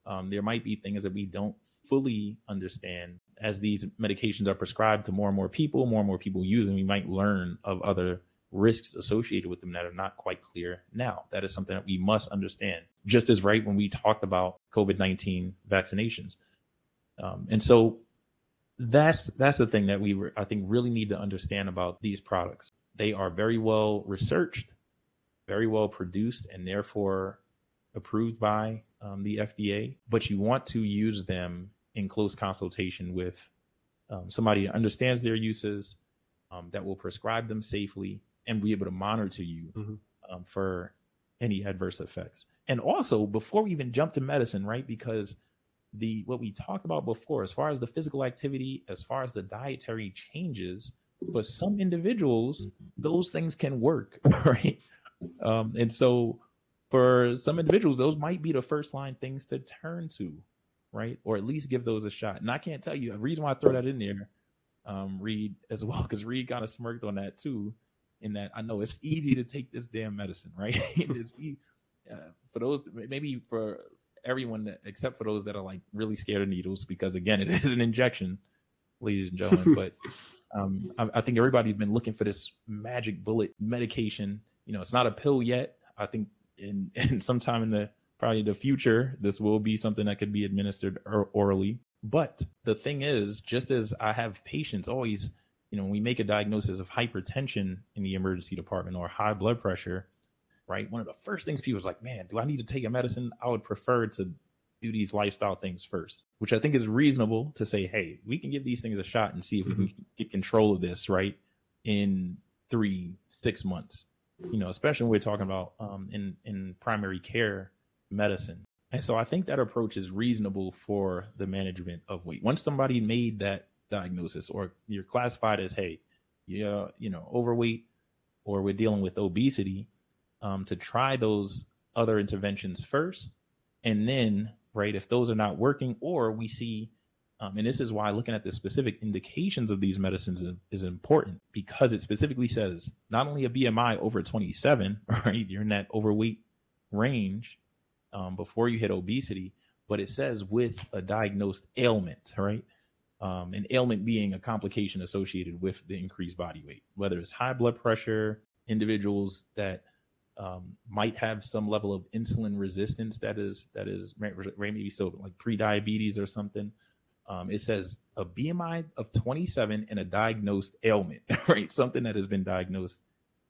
Speaker 1: um, there might be things that we don't fully understand as these medications are prescribed to more and more people, more and more people use them. We might learn of other risks associated with them that are not quite clear now. That is something that we must understand. Just as right when we talked about COVID 19 vaccinations. Um, and so that's that's the thing that we re- I think really need to understand about these products. They are very well researched, very well produced, and therefore approved by um, the FDA. But you want to use them in close consultation with um, somebody that understands their uses, um, that will prescribe them safely, and be able to monitor you mm-hmm. um, for any adverse effects. And also, before we even jump to medicine, right? Because the what we talked about before, as far as the physical activity, as far as the dietary changes, for some individuals, those things can work, right? Um, and so, for some individuals, those might be the first line things to turn to, right? Or at least give those a shot. And I can't tell you a reason why I throw that in there, um, Reed as well, because Reed kind of smirked on that too in that I know it's easy to take this damn medicine, right? uh, for those maybe for everyone that, except for those that are like really scared of needles because again it is an injection, ladies and gentlemen. but um, I, I, think everybody's been looking for this magic bullet medication. You know, it's not a pill yet. I think in, in sometime in the probably the future, this will be something that could be administered or, orally. But the thing is, just as I have patients always you know, when we make a diagnosis of hypertension in the emergency department or high blood pressure, right? One of the first things people is like, man, do I need to take a medicine? I would prefer to do these lifestyle things first, which I think is reasonable to say, hey, we can give these things a shot and see if mm-hmm. we can get control of this, right? In three, six months, you know, especially when we're talking about um, in, in primary care medicine. And so I think that approach is reasonable for the management of weight. Once somebody made that diagnosis or you're classified as hey yeah you know overweight or we're dealing with obesity um, to try those other interventions first and then right if those are not working or we see um, and this is why looking at the specific indications of these medicines is, is, important because it specifically says not only a BMI over 27, right? You're in that overweight range um, before you hit obesity, but it says with a diagnosed ailment, right? Um, an ailment being a complication associated with the increased body weight, whether it's high blood pressure, individuals that um, might have some level of insulin resistance that is that is maybe so like pre-diabetes or something. Um, it says a BMI of 27 and a diagnosed ailment, right? Something that has been diagnosed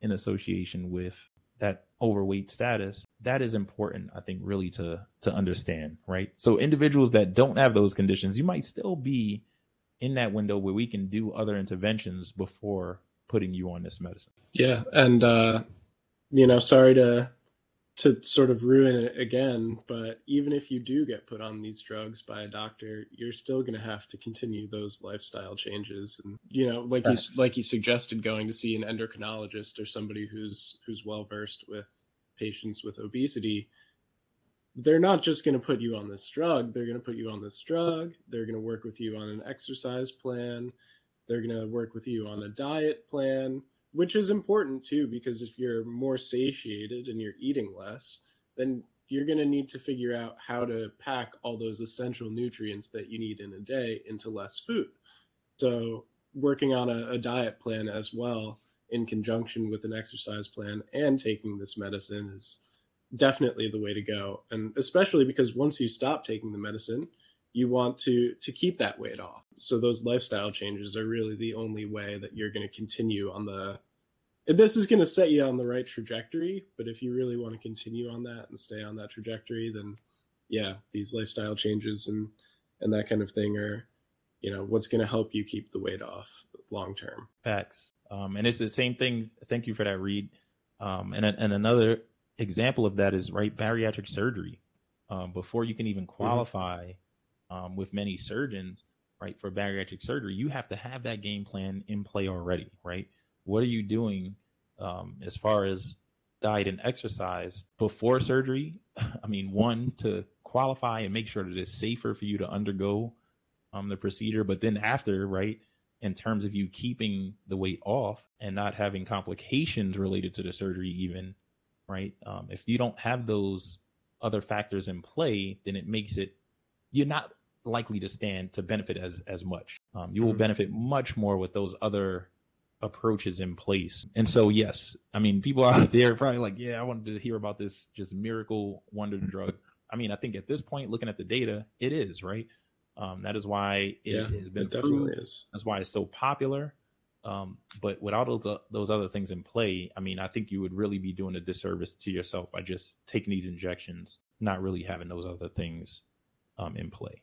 Speaker 1: in association with that overweight status. That is important, I think, really to to understand, right? So individuals that don't have those conditions, you might still be in that window where we can do other interventions before putting you on this medicine.
Speaker 2: Yeah, and uh, you know, sorry to to sort of ruin it again, but even if you do get put on these drugs by a doctor, you're still going to have to continue those lifestyle changes. And you know, like you like you suggested, going to see an endocrinologist or somebody who's who's well versed with patients with obesity. They're not just going to put you on this drug. They're going to put you on this drug. They're going to work with you on an exercise plan. They're going to work with you on a diet plan which is important too because if you're more satiated and you're eating less then you're going to need to figure out how to pack all those essential nutrients that you need in a day into less food so working on a, a diet plan as well in conjunction with an exercise plan and taking this medicine is definitely the way to go. And especially because once you stop taking the medicine you want to to keep that weight off. So those lifestyle changes are really the only way that you're going to continue on the this is going to set you on the right trajectory but if you really want to continue on that and stay on that trajectory then yeah these lifestyle changes and and that kind of thing are you know what's going to help you keep the weight off long term.
Speaker 1: Facts. Um, and it's the same thing thank you for that Reed um, and, and another example of that is right bariatric surgery um, before you can even mm-hmm. qualify mm-hmm. with many surgeons right for bariatric surgery you have to have that game plan in play already right what are you doing um, as far as diet and exercise before surgery? I mean, one to qualify and make sure that it's safer for you to undergo um, the procedure, but then after, right? In terms of you keeping the weight off and not having complications related to the surgery, even right? Um, if you don't have those other factors in play, then it makes it you're not likely to stand to benefit as as much. Um, you will mm-hmm. benefit much more with those other approaches in place. And so, yes, I mean, people out there probably like, yeah, I wanted to hear about this just miracle wonder drug. I mean, I think at this point, looking at the data, it is right. Um, that is why it
Speaker 2: yeah,
Speaker 1: has been
Speaker 2: it definitely is.
Speaker 1: That's why it's so popular. Um, but without those, those other things in play, I mean, I think you would really be doing a disservice to yourself by just taking these injections, not really having those other things um, in play.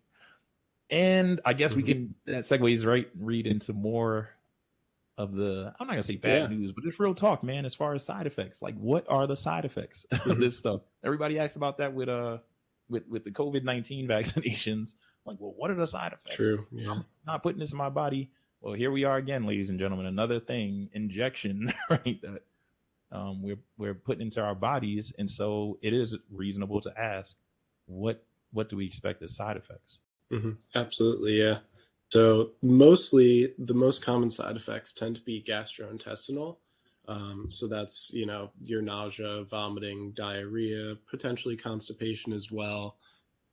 Speaker 1: And I guess mm-hmm. we can that segues right Reed into more of the I'm not gonna say bad yeah. news, but it's real talk, man. As far as side effects, like what are the side effects of mm-hmm. this stuff? Everybody asks about that with uh with with the COVID nineteen vaccinations. Like, well, what are the side effects?
Speaker 2: True. Yeah.
Speaker 1: I'm not putting this in my body. Well, here we are again, ladies and gentlemen. Another thing, injection, right? That um, we're we're putting into our bodies, and so it is reasonable to ask, what what do we expect as side effects?
Speaker 2: Mm-hmm. Absolutely, yeah. So mostly the most common side effects tend to be gastrointestinal. Um, so that's you know your nausea, vomiting, diarrhea, potentially constipation as well.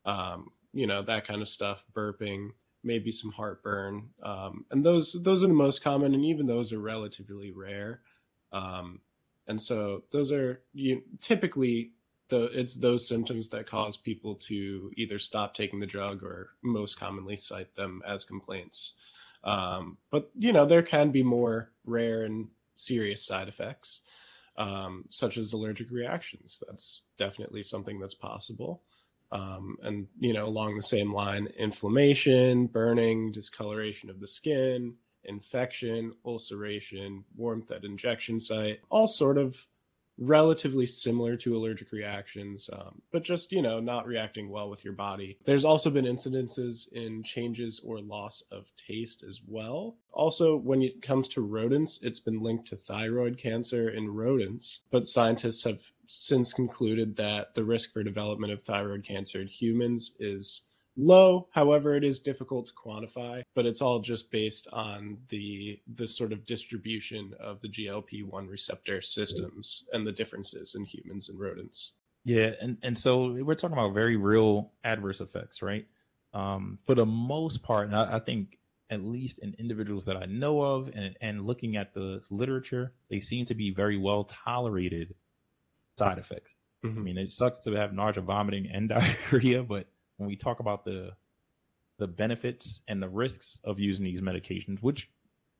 Speaker 2: Um, you know that kind of stuff, burping, maybe some heartburn, um, and those those are the most common, and even those are relatively rare. Um, and so those are you typically the it's those symptoms that cause people to either stop taking the drug or most commonly cite them as complaints. Um, but you know there can be more rare and serious side effects, um, such as allergic reactions. That's definitely something that's possible. Um, and you know along the same line, inflammation, burning, discoloration of the skin, infection, ulceration, warmth at injection site, all sort of relatively similar to allergic reactions, um, but just, you know, not reacting well with your body. There's also been incidences in changes or loss of taste as well. Also, when it comes to rodents, it's been linked to thyroid cancer in rodents, but scientists have since concluded that the risk for development of thyroid cancer in humans is low. However it is difficult to quantify but it's all just based on the the sort of distribution of the glp-1 receptor systems and the differences in humans and rodents.
Speaker 1: Yeah and and so we're talking about very real adverse effects right? Um, for the most part and I, I think at least in individuals that i know of and, and looking at the literature they seem to be very well tolerated side effects. Mm-hmm. i mean it sucks to have nausea vomiting and diarrhea but when we talk about the the benefits and the risks of using these medications, which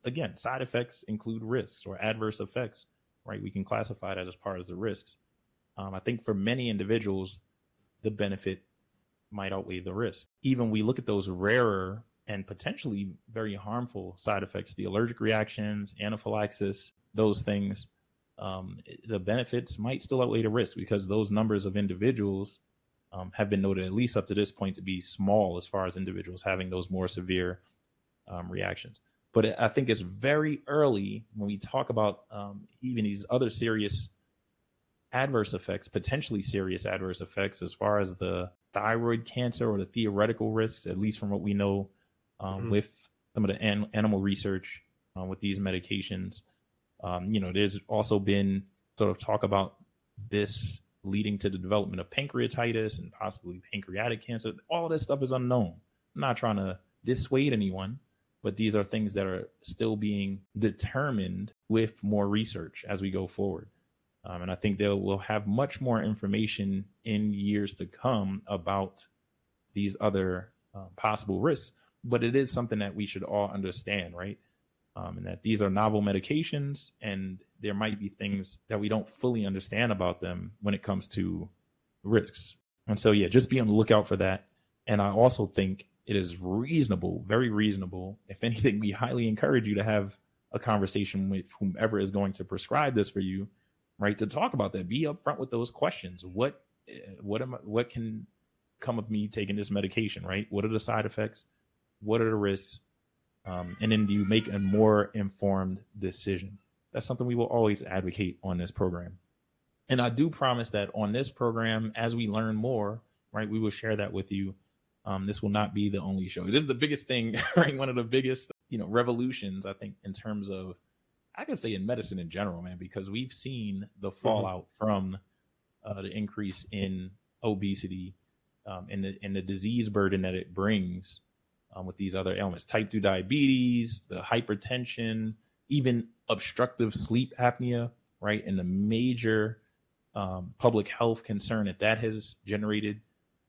Speaker 1: again, side effects include risks or adverse effects, right? We can classify that as part of the risks. Um, I think for many individuals, the benefit might outweigh the risk. Even we look at those rarer and potentially very harmful side effects, the allergic reactions, anaphylaxis, those things. um, the benefits might still outweigh the risk because those numbers of individuals um, have been noted, at least up to this point, to be small as far as individuals having those more severe um, reactions. But I think it's very early when we talk about um, even these other serious adverse effects, potentially serious adverse effects, as far as the thyroid cancer or the theoretical risks, at least from what we know um, mm-hmm. with some of the an- animal research uh, with these medications. Um, you know, there's also been sort of talk about this leading to the development of pancreatitis and possibly pancreatic cancer. All of this stuff is unknown. I'm not trying to dissuade anyone, but these are things that are still being determined with more research as we go forward. Um, and I think they will have much more information in years to come about these other uh, possible risks. But it is something that we should all understand, right? Um, and that these are novel medications, and there might be things that we don't fully understand about them when it comes to risks. And so, yeah, just be on the lookout for that. And I also think it is reasonable, very reasonable. If anything, we highly encourage you to have a conversation with whomever is going to prescribe this for you right? To talk about that, be upfront with those questions. What, eh, what am I, what can come of me taking this medication, right? What are the side effects? What are the risks? Um, and then you make a more informed decision? That's something we will always advocate on this program. And I do promise that on this program, as we learn more, right, we will share that with you. Um, this will not be the only show. This is the biggest thing, right? One of the biggest, you know, revolutions, I think, in terms of I could say in medicine in general, man, because we've seen the mm-hmm. fallout mm-hmm. from uh, the increase in obesity um, and the and the disease burden that it brings um, with these other ailments, type two diabetes, the hypertension, even obstructive sleep apnea, right, and the major um, public health concern that that has generated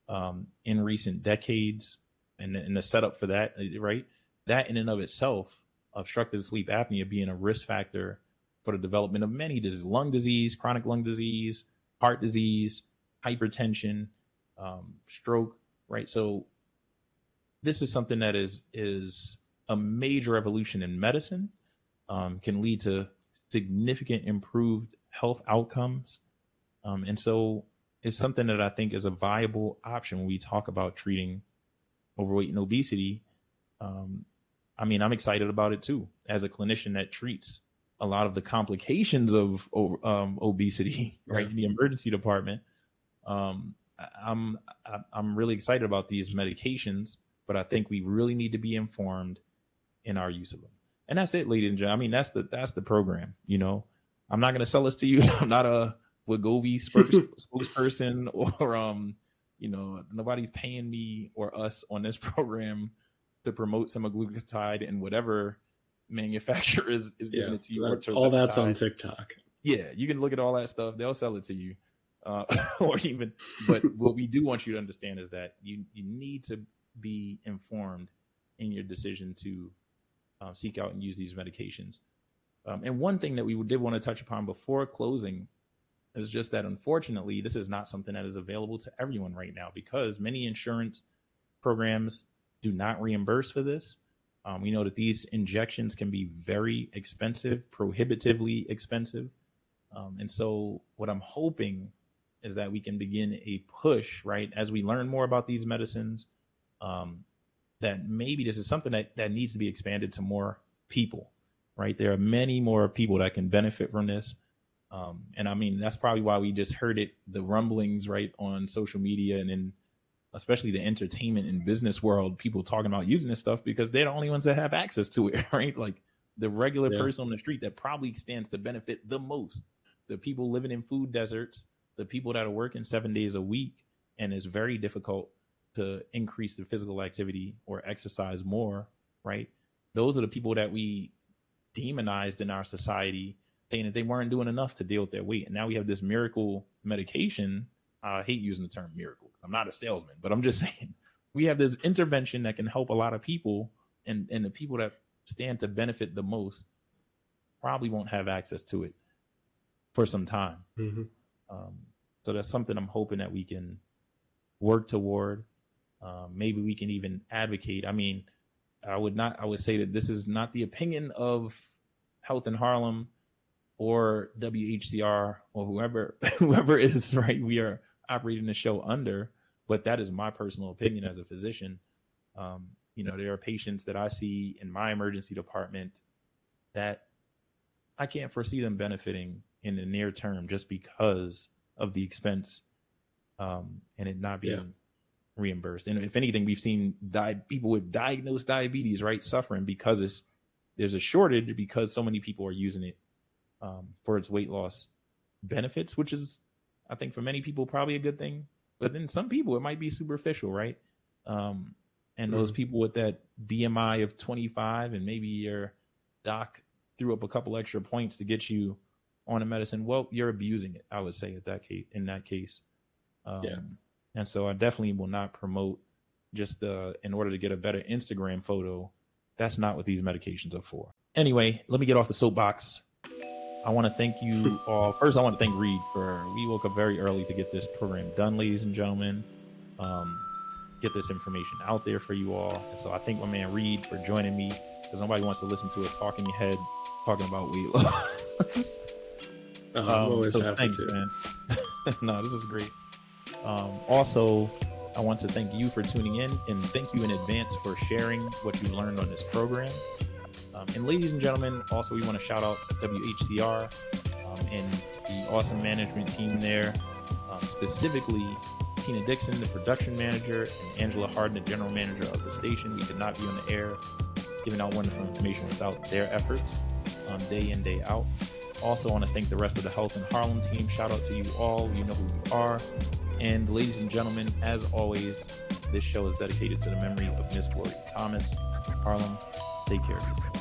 Speaker 1: um, in recent decades, and, and the setup for that, right, that in and of itself obstructive sleep apnea being a risk factor for the development of many diseases lung disease, chronic lung disease, heart disease, hypertension, um, stroke, right? So this is something that is is a major evolution in medicine, um, can lead to significant improved health outcomes. Um, and so it's something that I think is a viable option when we talk about treating overweight and obesity. Um, I mean, I'm excited about it too as a clinician that treats a lot of the complications of um, obesity, right, in the emergency department. Um, I'm I'm really excited about these medications, but I think we really need to be informed in our use of them. And that's it, ladies and gentlemen. I mean, that's the that's the program. You know, I'm not going to sell this to you. I'm not a Wegovy spokesperson or um, you know, nobody's paying me or us on this program to promote semaglutide and whatever manufacturer is, is giving it to you.
Speaker 2: That, all that's on TikTok.
Speaker 1: Yeah, you can look at all that stuff. They'll sell it to you. Uh, or even, but what we do want you to understand is that you, you need to be informed in your decision to uh, seek out and use these medications. Um, and one thing that we did want to touch upon before closing is just that unfortunately, this is not something that is available to everyone right now because many insurance programs do not reimburse for this. Um, we know that these injections can be very expensive, prohibitively expensive. Um, and so, what I'm hoping is that we can begin a push, right, as we learn more about these medicines, um, that maybe this is something that, that needs to be expanded to more people, right? There are many more people that can benefit from this. Um, and I mean, that's probably why we just heard it, the rumblings, right, on social media and in especially the entertainment and business world, people talking about using this stuff because they're the only ones that have access to it, right? Like the regular yeah. person on the street that probably stands to benefit the most. The people living in food deserts, the people that are working seven days a week, and it's very difficult to increase the physical activity or exercise more, right? Those are the people that we demonized in our society, saying that they weren't doing enough to deal with their weight. And now we have this miracle medication. I hate using the term miracle because I'm not a salesman, but I'm just saying we have this intervention that can help a lot of people, and and the people that stand to benefit the most probably won't have access to it for some time. Mm-hmm. Um, so that's something I'm hoping that we can work toward. Um, maybe we can even advocate. I mean, I would not. I would say that this is not the opinion of Health in Harlem or WHCR or whoever whoever is right we are operating the show under. But that is my personal opinion as a physician. Um, you know, there are patients that I see in my emergency department that I can't foresee them benefiting in the near term just because of the expense um, and it not being. Reimbursed. And if anything, we've seen di- people with diagnosed diabetes, right, suffering because it's there's a shortage because so many people are using it um, for its weight loss benefits, which is, I think, for many people probably a good thing. But then some people, it might be superficial, right? Um, and mm-hmm. those people with that BMI of 25 and maybe your doc threw up a couple extra points to get you on a medicine, well, you're abusing it. I would say at that case, in that case. Um, yeah. And so I definitely will not promote just the in order to get a better Instagram photo. That's not what these medications are for. Anyway, let me get off the soapbox. I want to thank you all. First, I want to thank Reed for we woke up very early to get this program done, ladies and gentlemen. Um, get this information out there for you all. And so I thank my man Reed for joining me because nobody wants to listen to a talking head talking about weight loss. uh, um, so thanks, to. man. no, this is great. Um, also, I want to thank you for tuning in and thank you in advance for sharing what you learned on this program. Um, and ladies and gentlemen, also we want to shout out WHCR um, and the awesome management team there, um, specifically Tina Dixon, the production manager, and Angela Harden, the general manager of the station. We could not be on the air giving out wonderful information without their efforts um, day in, day out. Also, want to thank the rest of the Health in Harlem team. Shout out to you all. You know who you are. And ladies and gentlemen, as always, this show is dedicated to the memory of Miss Gloria Thomas. Harlem, take care of yourself.